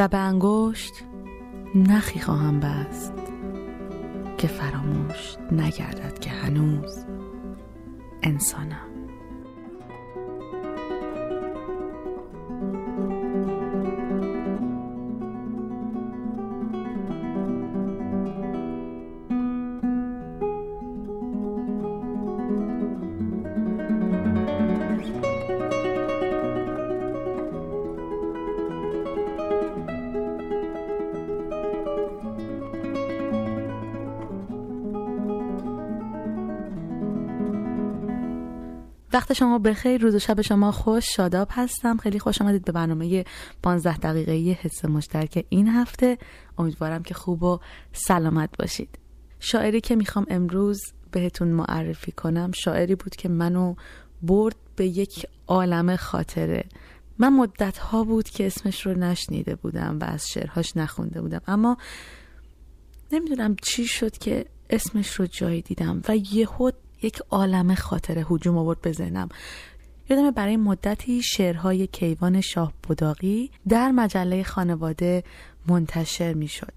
و به انگشت نخی خواهم بست که فراموش نگردد که هنوز انسانم. وقت شما بخیر روز و شب شما خوش شاداب هستم. خیلی خوش آمدید به برنامه 15 دقیقه حس مشترک این هفته. امیدوارم که خوب و سلامت باشید. شاعری که می‌خوام امروز بهتون معرفی کنم شاعری بود که منو برد به یک عالم خاطره. من مدت ها بود که اسمش رو نشنیده بودم و از شعرهاش نخونده بودم. اما نمی‌دونم چی شد که اسمش رو جایی دیدم و یهو یک عالم خاطره هجوم آورد به ذهنم یادم برای مدتی شعرهای کیوان شاه بوداقی در مجله خانواده منتشر می شد.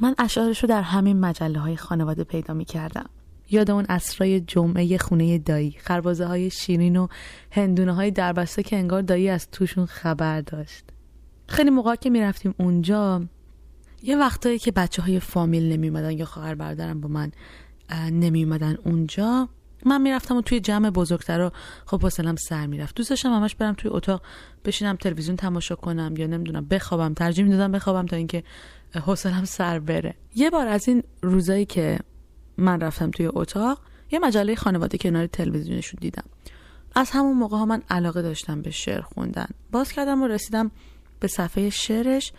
من اشعارش رو در همین مجله های خانواده پیدا می کردم. یاد اون اسرای جمعه خونه دایی خربازه های شیرین و هندونه های دربسته که انگار دایی از توشون خبر داشت خیلی موقع که می‌رفتیم اونجا یه وقتایی که بچه های فامیل نمی یا خواهر برادرم با من نمی اومدن اونجا. من می‌رفتم و توی جمع بزرگتر خب حوصلم سر می‌رفت. دوست داشتم همش برم توی اتاق بشینم تلویزیون تماشا کنم یا نمی‌دونم بخوابم. ترجیح می‌دادم بخوابم تا اینکه حوصلم سر بره. یه بار از این روزایی که من رفتم توی اتاق یه مجله خانواده کنار تلویزیونشون دیدم. از همون موقع ها من علاقه داشتم به شعر خوندن. باز کردم و رسیدم به صفحه شعرش.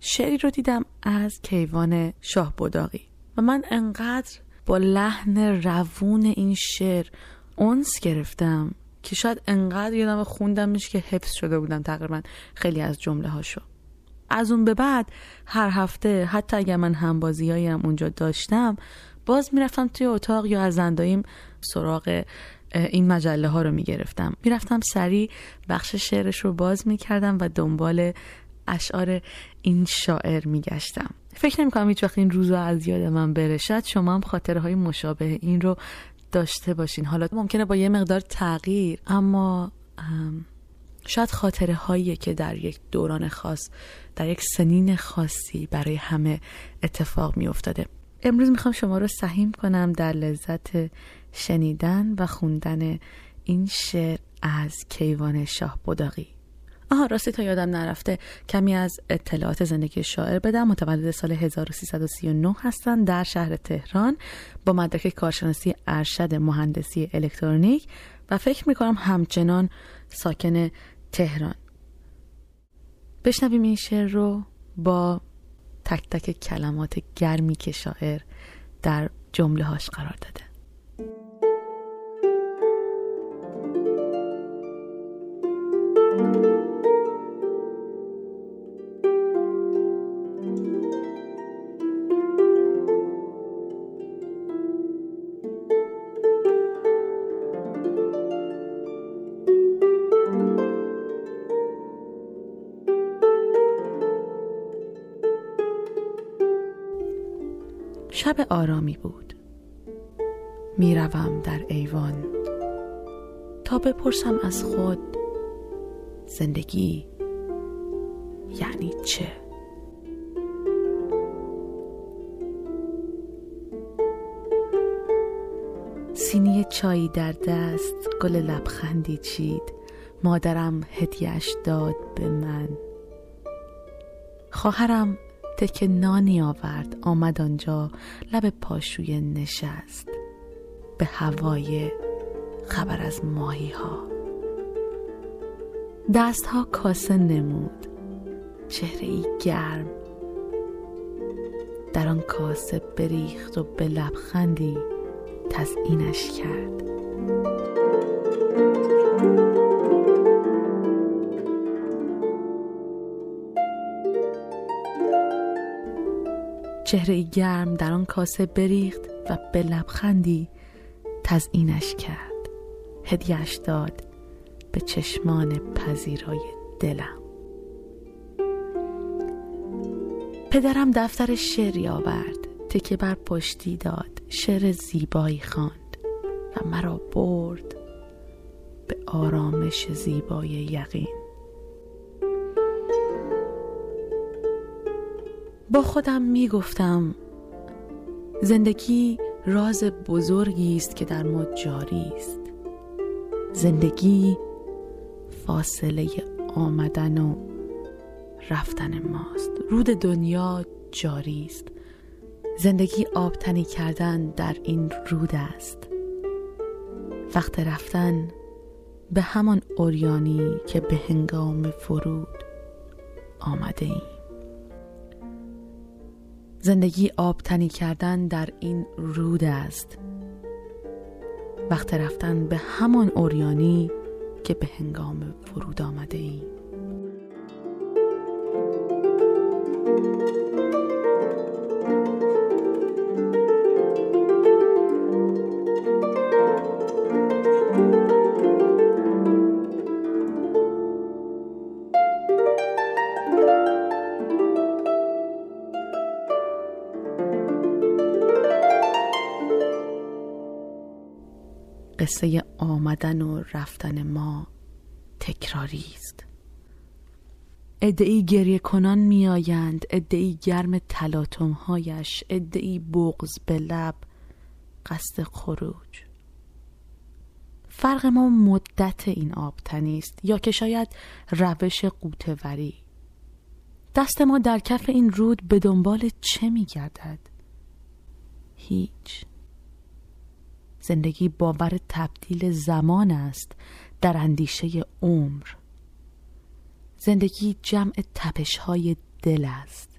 شعری رو دیدم از کیوان شاه بوداقی و من انقدر با لحن روون این شعر اونس گرفتم که شاید انقدر یادم خوندمش که حفظ شده بودم تقریبا خیلی از جمله هاشو. از اون به بعد هر هفته حتی اگر من همبازی هم اونجا داشتم باز می‌رفتم توی اتاق یا از زنداییم سراغ این مجله ها رو می‌گرفتم. می‌رفتم سریع بخش شعرش رو باز می‌کردم و دنبال اشعار این شاعر میگشتم. فکر نمی کنم هیچ وقت این روزا از یاد من بره. شما هم خاطره های مشابه این رو داشته باشین. حالا ممکنه با یه مقدار تغییر اما شاید خاطره هایی که در یک دوران خاص در یک سنین خاصی برای همه اتفاق می افتاده. امروز می‌خوام شما رو سهیم کنم در لذت شنیدن و خوندن این شعر از کیوان شاه بوداقی آها راستی تا یادم نرفته. کمی از اطلاعات زندگی شاعر بدم. متولد سال 1339 هستن در شهر تهران با مدرک کارشناسی ارشد مهندسی الکترونیک و فکر می‌کنم همچنان ساکن تهران. بشنویم این شعر رو با تک تک کلمات گرمی که شاعر در جمله هاش قرار داده. شب آرامی بود. می‌روم در ایوان. تا بپرسم از خود زندگی یعنی چه؟ سینی چایی در دست گل لبخندی چید. مادرم هدیهش داد به من. خواهرم تک نانی آورد آمد آنجا لب پاشوی نشست. به هوای خبر از ماهی ها دست ها کاسه نمود. چهره ای گرم. در آن کاسه بریخت و به لبخندی تزئینش کرد. چهره گرم در آن کاسه بریخت و به لبخندی تزئینش کرد. هدیهش داد به چشمان پذیرای دلم. پدرم دفتر شعری آورد تکه بر پشتی داد. شعر زیبایی خواند و مرا برد به آرامش زیبای یقین. با خودم می گفتم زندگی راز بزرگی است که در ما جاری است. زندگی فاصله آمدن و رفتن ماست. رود دنیا جاری است. زندگی آبتنی کردن در این رود است. وقت رفتن به همان اوریانی که به هنگام فرود آمده ایم. زندگی آبتنی کردن در این رود است. وقت رفتن به همان اوریانی که به هنگام فرود آمده ایم قصه آمدن و رفتن ما تکراری است ادعی گریه کنان میآیند ادعی گرم تلاطمهایش ادعی بغز به لب قصد خروج. فرق ما مدت این آبتنی است یا که شاید روش قوتوری. دست ما در کف این رود به دنبال چه میگردد؟ هیچ. زندگی باور تبدیل زمان است در اندیشه عمر. زندگی جمع تپش های دل است.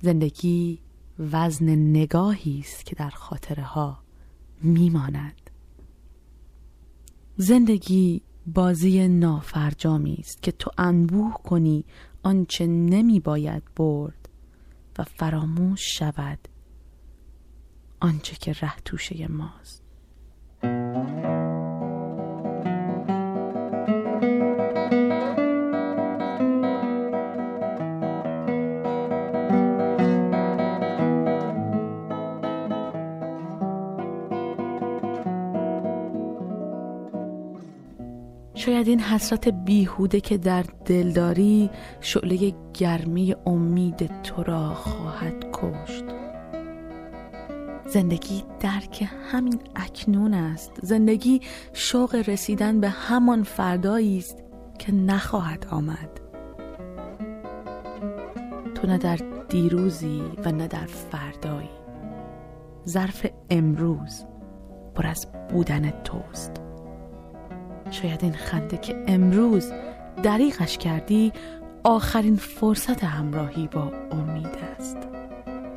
زندگی وزن نگاهی است که در خاطره ها میماند. زندگی بازی نافرجامی است که تو انبوه کنی آنچه نمی باید برد و فراموش شود آنچه که ره توشه ماست. شاید این حسرت بیهوده که در دلداری شعله گرمی امید تو را خواهد کشت. زندگی درک همین اکنون است. زندگی شوق رسیدن به همان فردایی است که نخواهد آمد. تو نه در دیروزی و نه در فردایی. ظرف امروز پر از بودن توست. شاید این خنده که امروز دریغش کردی آخرین فرصت همراهی با امید است.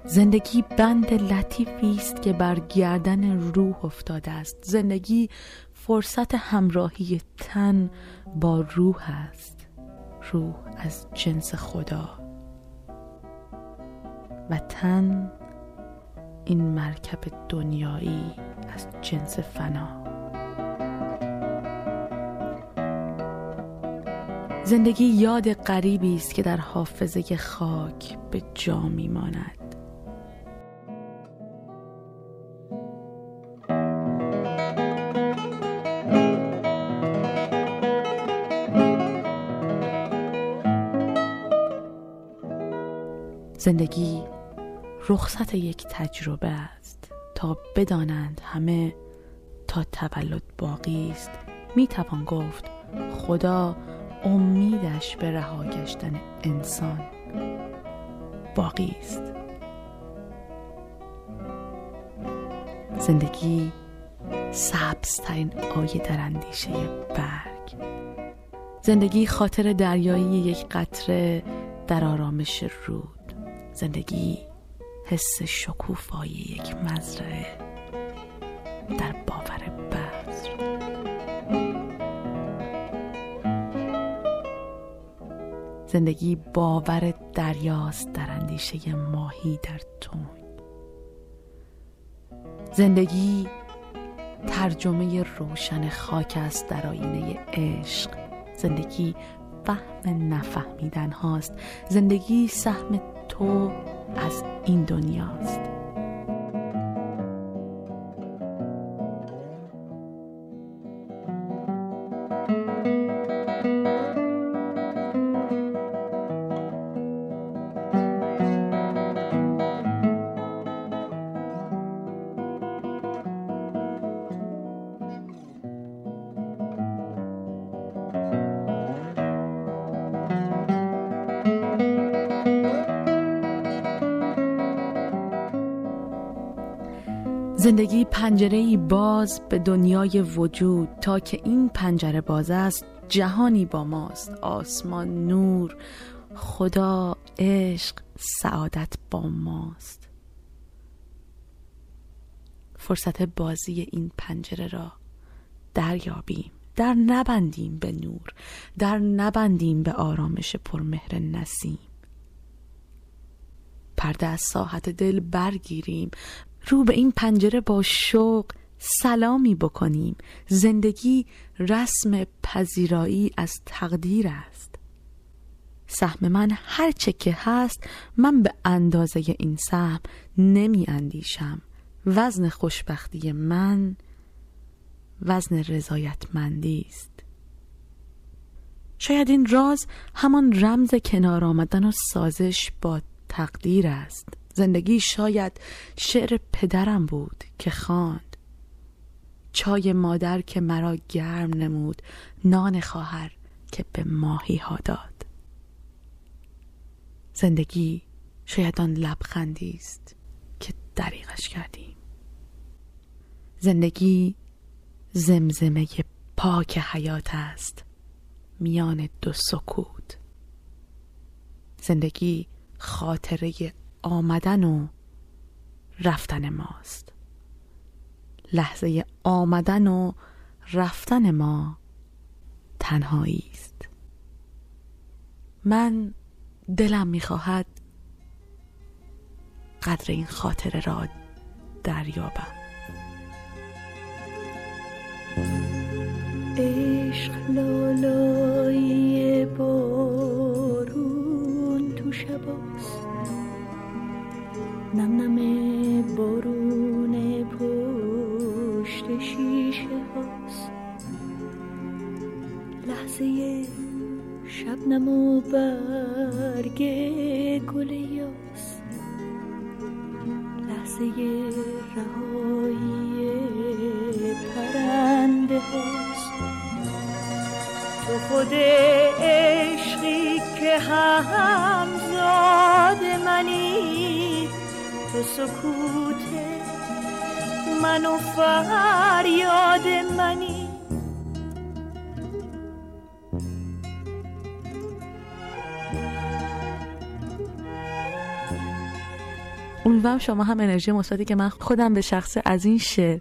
زندگی بند لطیفی است که بر گردن روح افتاده است. زندگی فرصت همراهی تن با روح است. روح از جنس خدا. و تن این مرکب دنیایی از جنس فنا. زندگی یاد غریبی است که در حافظه خاک به جا میماند. زندگی رخصت یک تجربه است. تا بدانند همه تا تولد باقی است. می توان گفت خدا امیدش به رها گشتن انسان باقی است. زندگی سبزترین آیه در اندیشه برگ. زندگی خاطر دریایی یک قطره در آرامش رود زندگی حس شکوفایی یک مزرعه در باور بذر. زندگی باور دریاست در اندیشه ماهی در تون. زندگی ترجمه روشن خاک است در آینه عشق. زندگی فهم نفهمیدن هاست. زندگی سهم تو از این دنیاست. زندگی پنجره باز به دنیای وجود تا که این پنجره باز است جهانی با ماست. آسمان نور خدا عشق سعادت با ماست. فرصت بازی این پنجره را دریابیم. در نبندیم به نور در نبندیم به آرامش پرمهر نسیم. پرده از ساحت دل برگیریم. رو به این پنجره با شوق سلامی بکنیم. زندگی رسم پذیرایی از تقدیر است. سهم من هر چه که هست من به اندازه این سهم نمی اندیشم. وزن خوشبختی من وزن رضایتمندی است. شاید این راز همان رمز کنار آمدن و سازش با تقدیر است. زندگی شاید شعر پدرم بود که خواند. چای مادر که مرا گرم نمود نان خواهر که به ماهی ها داد. زندگی شاید آن لبخندی است که دریغش کردیم. زندگی زمزمه پاک حیات است میان دو سکوت. زندگی خاطره آمدن و رفتن ماست. لحظه آمدن و رفتن ما تنهایی است. من دلم می‌خواهد قدر این خاطره را دریابم. عشق لالایی بارون نم نم بارون پشت شیشه هاست. لحظه شبنم و برگ گل یاست. لحظه رهایی پرنده هاست. تو خود عشقی که همزاد تو سکوت من و فریاد منی. امیدوارم شما هم انرژی مثبتی که من خودم به شخص از این شعر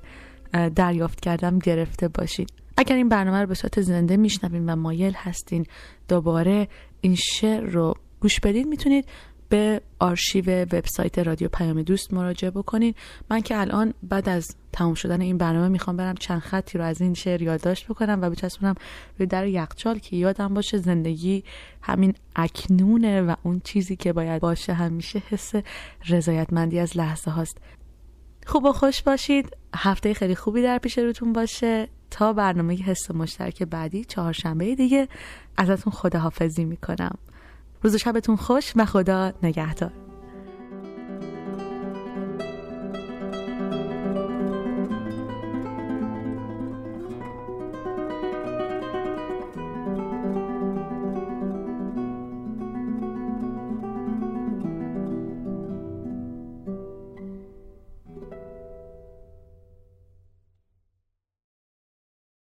دریافت کردم گرفته باشید. اگر این برنامه رو به صورت زنده میشنوین و مایل هستین دوباره این شعر رو گوش بدید می‌تونید به آرشیو وبسایت رادیو پیام دوست مراجعه بکنید من که الان بعد از تمام شدن این برنامه می‌خوام برم چند خطی رو از این شعر یادداشت بکنم و بچسبونم روی در یخچال که یادم باشه زندگی همین اکنونه و اون چیزی که باید باشه همیشه حس رضایتمندی از لحظه هاست. خوب و خوش باشید. هفته خیلی خوبی در پیش روتون باشه. تا برنامه حس مشترک بعدی چهارشنبه دیگه ازتون خداحافظی می‌کنم. روز شبتون خوش و خدا نگهدار.